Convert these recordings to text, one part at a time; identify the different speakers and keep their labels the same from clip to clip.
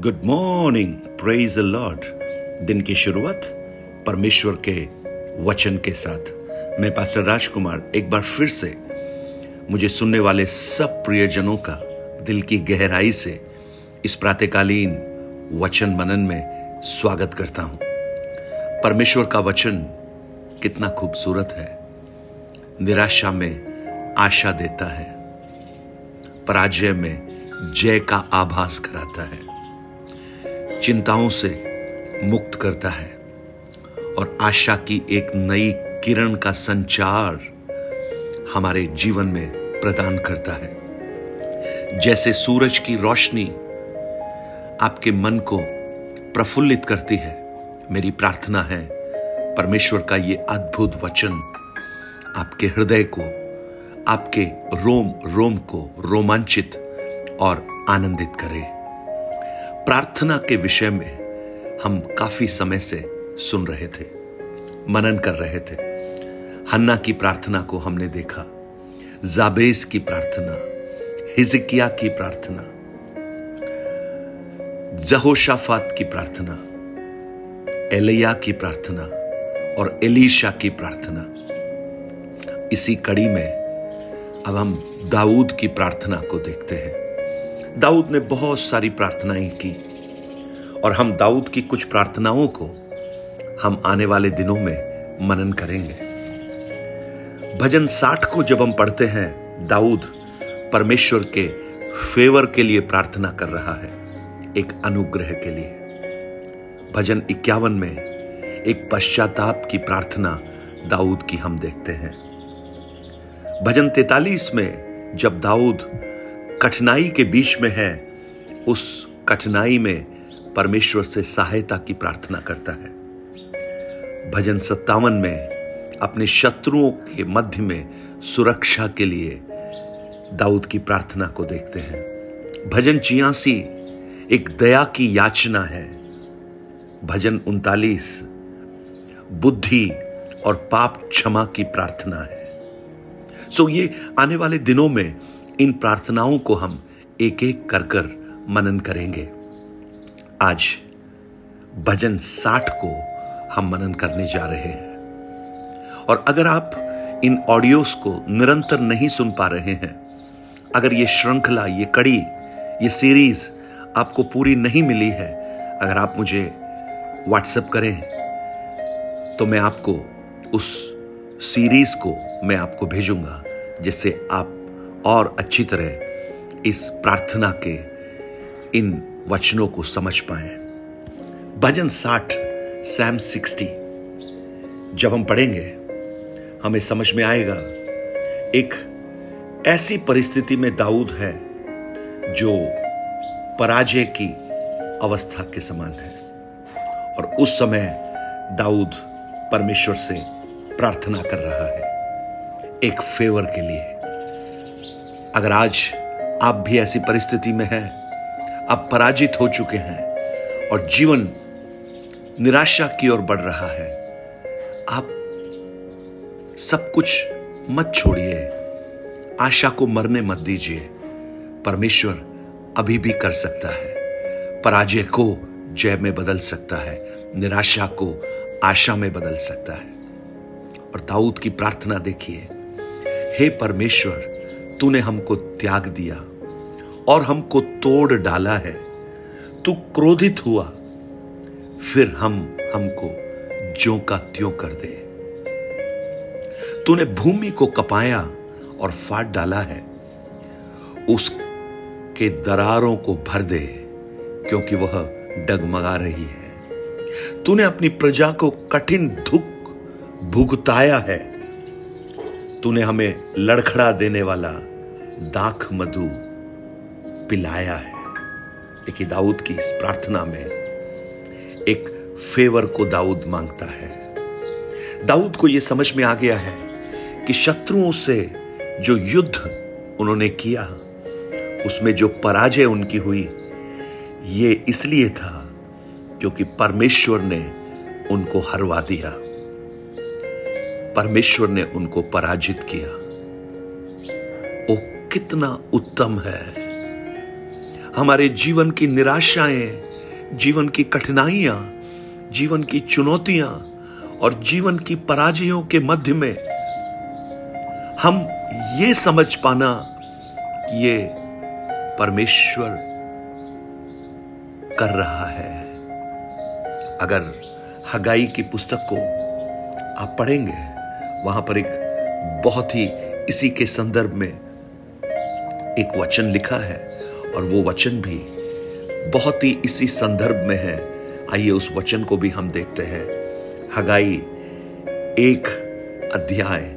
Speaker 1: Good morning praise the lord दिन की शुरुआत परमेश्वर के वचन के साथ। मैं पास्टर राजकुमार एक बार फिर से मुझे सुनने वाले सब प्रियजनों का दिल की गहराई से इस प्रातकालीन वचन मनन में स्वागत करता हूँ। परमेश्वर का वचन कितना खूबसूरत है। निराशा में आशा देता है। पराजय में जय का आभास कराता है। चिंताओं से मुक्त करता है और आशा की एक नई किरण का संचार हमारे जीवन में प्रदान करता है। जैसे सूरज की रोशनी आपके मन को प्रफुल्लित करती है, मेरी प्रार्थना है, परमेश्वर का ये अद्भुत वचन आपके हृदय को, आपके रोम रोम को रोमांचित और आनंदित करे। प्रार्थना के विषय में हम काफ़ी समय से सुन रहे थे, मनन कर रहे थे। हन्ना की प्रार्थना को हमने देखा जाबेस की प्रार्थना, हिजकिया की प्रार्थना, जहोशाफात की प्रार्थना एलिया की प्रार्थना और एलीशा की प्रार्थना। इसी कड़ी में अब हम दाऊद की प्रार्थना को देखते हैं। दाऊद ने बहुत सारी प्रार्थनाएँ की। और हम दाऊद की कुछ प्रार्थनाओं को हम आने वाले दिनों में मनन करेंगे। भजन साठ को जब हम पढ़ते हैं, दाऊद परमेश्वर के फेवर के लिए प्रार्थना कर रहा है, एक अनुग्रह के लिए। भजन इक्यावन में एक पश्चाताप की प्रार्थना दाऊद की हम देखते हैं। भजन तैतालीस में जब दाऊद कठिनाई के बीच में है, उस कठिनाई में परमेश्वर से सहायता की प्रार्थना करता है। भजन सत्तावन में अपने शत्रुओं के मध्य में सुरक्षा के लिए दाऊद की प्रार्थना को देखते हैं। भजन छियासी एक दया की याचना है। भजन उनतालीस बुद्धि और पाप क्षमा की प्रार्थना है। सो ये आने वाले दिनों में इन प्रार्थनाओं को हम एक एक कर कर मनन करेंगे। आज भजन साठ को हम मनन करने जा रहे हैं। और अगर आप इन ऑडियोस को निरंतर नहीं सुन पा रहे हैं, अगर ये श्रृंखला, ये कड़ी, ये सीरीज़ आपको पूरी नहीं मिली है, अगर आप मुझे व्हाट्सएप करें तो मैं आपको उस सीरीज़ को मैं आपको भेजूँगा, जिससे आप और अच्छी तरह इस प्रार्थना के इन वचनों को समझ पाए। भजन साठ सैम सिक्सटी जब हम पढ़ेंगे, हमें समझ में आएगा, एक ऐसी परिस्थिति में दाऊद है जो पराजय की अवस्था के समान है। और उस समय दाऊद परमेश्वर से प्रार्थना कर रहा है, एक फेवर के लिए। अगर आज आप भी ऐसी परिस्थिति में हैं, आप पराजित हो चुके हैं और जीवन निराशा की ओर बढ़ रहा है, आप सब कुछ मत छोड़िए। आशा को मरने मत दीजिए। परमेश्वर अभी भी कर सकता है। पराजय को जय में बदल सकता है, निराशा को आशा में बदल सकता है। और दाऊद की प्रार्थना देखिए, हे परमेश्वर तूने हमको त्याग दिया और हमको तोड़ डाला है। तू क्रोधित हुआ, फिर हम हमको जो का त्यों कर दे। तूने भूमि को कपाया और फाट डाला है। उसके दरारों को भर दे, क्योंकि वह डगमगा रही है। तूने अपनी प्रजा को कठिन दुख भुगताया है। तूने हमें लड़खड़ा देने वाला दाख मधु पिलाया है। देखिए, दाऊद की इस प्रार्थना में एक फेवर को दाऊद माँगता है। दाऊद को यह समझ में आ गया है कि शत्रुओं से जो युद्ध उन्होंने किया, उसमें जो पराजय उनकी हुई, ये इसलिए था क्योंकि परमेश्वर ने उनको हरवा दिया। परमेश्वर ने उनको पराजित किया। वो कितना उत्तम है। हमारे जीवन की निराशाएँ, जीवन की कठिनाइयाँ, जीवन की चुनौतियाँ और जीवन की पराजयों के मध्य में हम ये समझ पाना कि ये परमेश्वर कर रहा है। अगर हगाई की पुस्तक को आप पढ़ेंगे, वहाँ पर एक बहुत ही इसी के संदर्भ में एक वचन लिखा है और वो वचन भी बहुत ही इसी संदर्भ में है। आइए उस वचन को भी हम देखते हैं। हगाई एक अध्याय,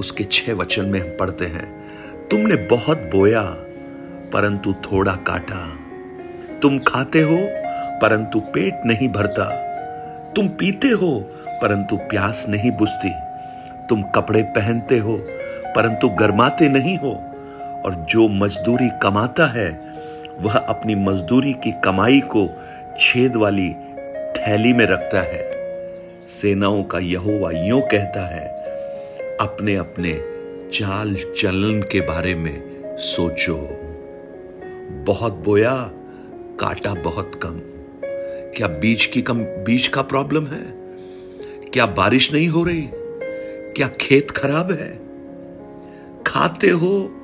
Speaker 1: उसके छह वचन में हम पढ़ते हैं। तुमने बहुत बोया, परंतु थोड़ा काटा। तुम खाते हो, परंतु पेट नहीं भरता। तुम पीते हो, परंतु प्यास नहीं बुझती। तुम कपड़े पहनते हो, परंतु गरमाते नहीं हो। और जो मजदूरी कमाता है, वह अपनी मजदूरी की कमाई को छेद वाली थैली में रखता है। सेनाओं का यहोवा यूँ कहता है, अपने अपने चाल चलन के बारे में सोचो। बहुत बोया, काटा बहुत कम। क्या बीज की कम, बीज का प्रॉब्लम है? क्या बारिश नहीं हो रही? क्या खेत खराब है? खाते हो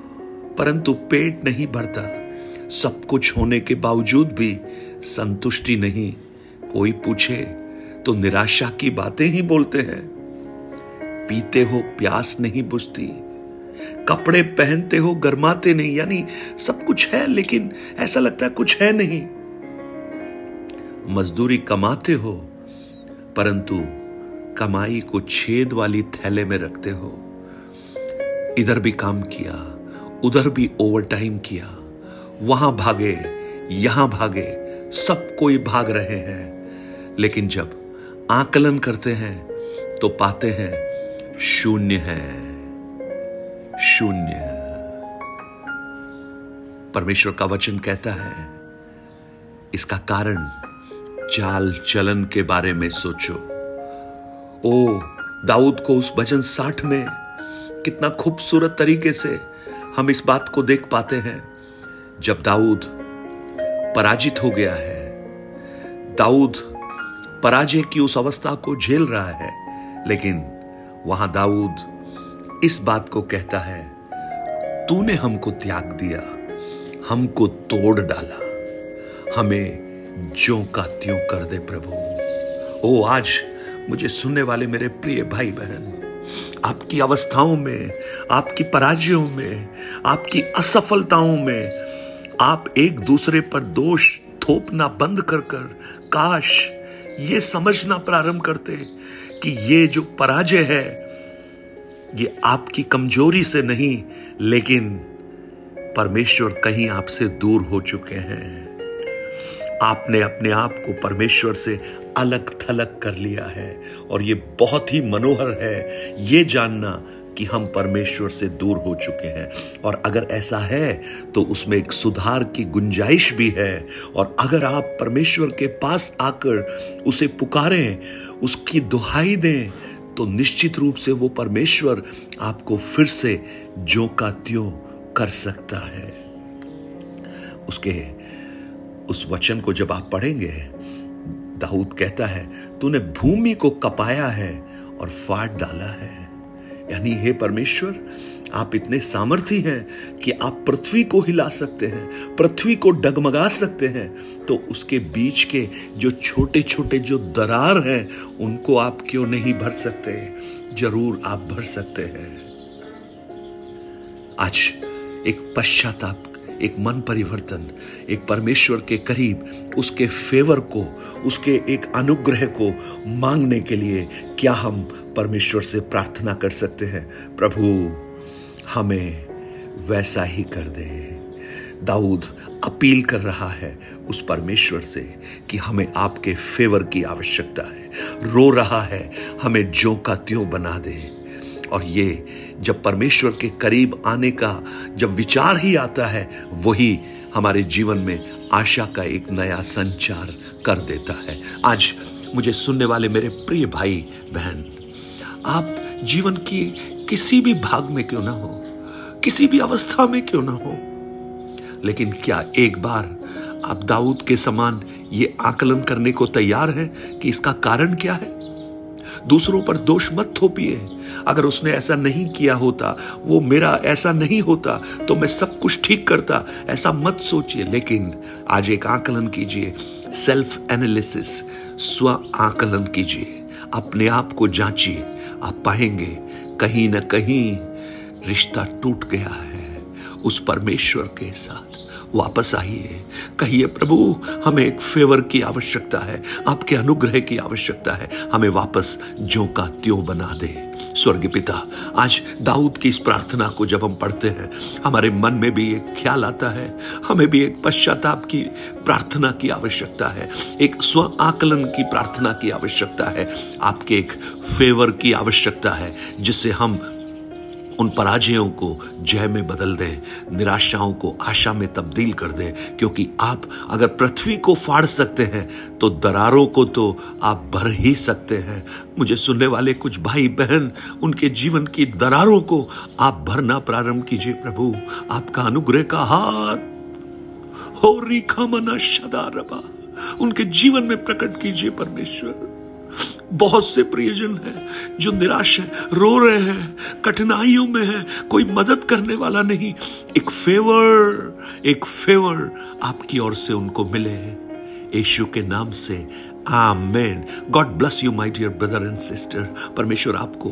Speaker 1: परंतु पेट नहीं भरता। सब कुछ होने के बावजूद भी संतुष्टि नहीं। कोई पूछे तो निराशा की बातें ही बोलते हैं? पीते हो, प्यास नहीं बुझती। कपड़े पहनते हो, गरमाते नहीं। यानी सब कुछ है, लेकिन ऐसा लगता है कुछ है नहीं। मजदूरी कमाते हो, परंतु कमाई को छेद वाली थैले में रखते हो। इधर भी काम किया उधर भी ओवर टाइम किया। वहाँ भागे, यहाँ भागे, सब कोई भाग रहे हैं। लेकिन जब आकलन करते हैं तो पाते हैं, शून्य है। शून्य। परमेश्वर का वचन कहता है, इसका कारण चाल चलन के बारे में सोचो। ओ, दाऊद को उस भजन साठ में कितना खूबसूरत तरीके से हम इस बात को देख पाते हैं, जब दाऊद पराजित हो गया है। दाऊद पराजय की उस अवस्था को झेल रहा है, लेकिन वहाँ दाऊद इस बात को कहता है, तूने हमको त्याग दिया, हमको तोड़ डाला, हमें जो का त्यों कर दे प्रभु। ओ, आज मुझे सुनने वाले मेरे प्रिय भाई बहन आपकी अवस्थाओं में, आपकी पराजयों में, आपकी असफलताओं में, आप एक दूसरे पर दोष थोपना बंद कर कर, काश ये समझना प्रारंभ करते कि ये जो पराजय है, ये आपकी कमज़ोरी से नहीं, लेकिन परमेश्वर कहीं आपसे दूर हो चुके हैं। आपने अपने आप को परमेश्वर से अलग थलग कर लिया है। और ये बहुत ही मनोहर है ये जानना कि हम परमेश्वर से दूर हो चुके हैं। और अगर ऐसा है तो उसमें एक सुधार की गुंजाइश भी है। और अगर आप परमेश्वर के पास आकर उसे पुकारें, उसकी दुहाई दें तो निश्चित रूप से वो परमेश्वर आपको फिर से जो का त्यों कर सकता है। उसके उस वचन को जब आप पढ़ेंगे, दाऊद कहता है, तूने भूमि को कपाया है और फाट डाला है। यानी, हे परमेश्वर, आप इतने सामर्थ्य हैं कि आप पृथ्वी को हिला सकते हैं, पृथ्वी को डगमगा सकते हैं। तो उसके बीच के जो छोटे छोटे जो दरार हैं, उनको आप क्यों नहीं भर सकते? ज़रूर आप भर सकते हैं। आज एक पश्चाताप एक मन परिवर्तन, एक परमेश्वर के करीब, उसके फेवर को, उसके एक अनुग्रह को मांगने के लिए क्या हम परमेश्वर से प्रार्थना कर सकते हैं? प्रभु, हमें वैसा ही कर दे। दाऊद अपील कर रहा है उस परमेश्वर से कि हमें आपके फेवर की आवश्यकता है। रो रहा है, हमें जो का त्यों बना दे। और ये जब परमेश्वर के करीब आने का जब विचार ही आता है, वही हमारे जीवन में आशा का एक नया संचार कर देता है। आज मुझे सुनने वाले मेरे प्रिय भाई, बहन, आप जीवन की किसी भी भाग में क्यों ना हो, किसी भी अवस्था में क्यों ना हो, लेकिन क्या एक बार आप दाऊद के समान ये आकलन करने को तैयार हैं कि इसका कारण क्या है? दूसरों पर दोष मत थोपिए। अगर उसने ऐसा नहीं किया होता, वो मेरा ऐसा नहीं होता तो मैं सब कुछ ठीक करता। ऐसा मत सोचिए, लेकिन आज एक आकलन कीजिए। सेल्फ एनालिसिस स्व आकलन कीजिए। अपने आप को जांचिए। आप पाएँगे, कहीं ना कहीं रिश्ता टूट गया है उस परमेश्वर के साथ। वापस आइए। कहिए, प्रभु, हमें एक फेवर की आवश्यकता है, आपके अनुग्रह की आवश्यकता है। हमें वापस जो का त्यों बना दे। स्वर्ग पिता, आज दाऊद की इस प्रार्थना को जब हम पढ़ते हैं, हमारे मन में भी एक ख्याल आता है। हमें भी एक पश्चाताप की प्रार्थना की आवश्यकता है। एक स्व आकलन की प्रार्थना की आवश्यकता है। आपके एक फेवर की आवश्यकता है, जिससे हम उन पराजयों को जय में बदल दें, निराशाओं को आशा में तब्दील कर दें, क्योंकि आप अगर पृथ्वी को फाड़ सकते हैं तो दरारों को तो आप भर ही सकते हैं। मुझे सुनने वाले कुछ भाई बहन उनके जीवन की दरारों को आप भरना प्रारंभ कीजिए प्रभु। आपका अनुग्रह का हाथ। हो रिखा मना रबा उनके जीवन में प्रकट कीजिए परमेश्वर। बहुत से प्रियजन हैं जो निराश है, रो रहे हैं, कठिनाइयों में हैं। कोई मदद करने वाला नहीं। एक फेवर एक फेवर आपकी ओर से उनको मिले यशु के नाम से, amen. God bless you my dear brother and sister परमेश्वर आपको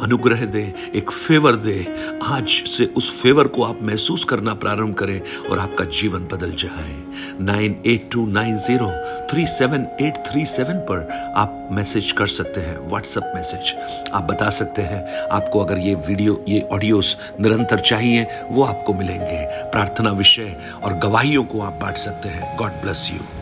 Speaker 1: अनुग्रह दे, एक फेवर दे। आज से उस फेवर को आप महसूस करना प्रारंभ करें और आपका जीवन बदल जाए। Nine eight two nine zero three seven eight three seven पर आप मैसेज कर सकते हैं व्हाट्सएप मैसेज आप बता सकते हैं, आपको अगर ये वीडियो ये ऑडियोस निरंतर चाहिए, वो आपको मिलेंगे। प्रार्थना विषय और गवाहियों को आप बांट सकते हैं। God bless you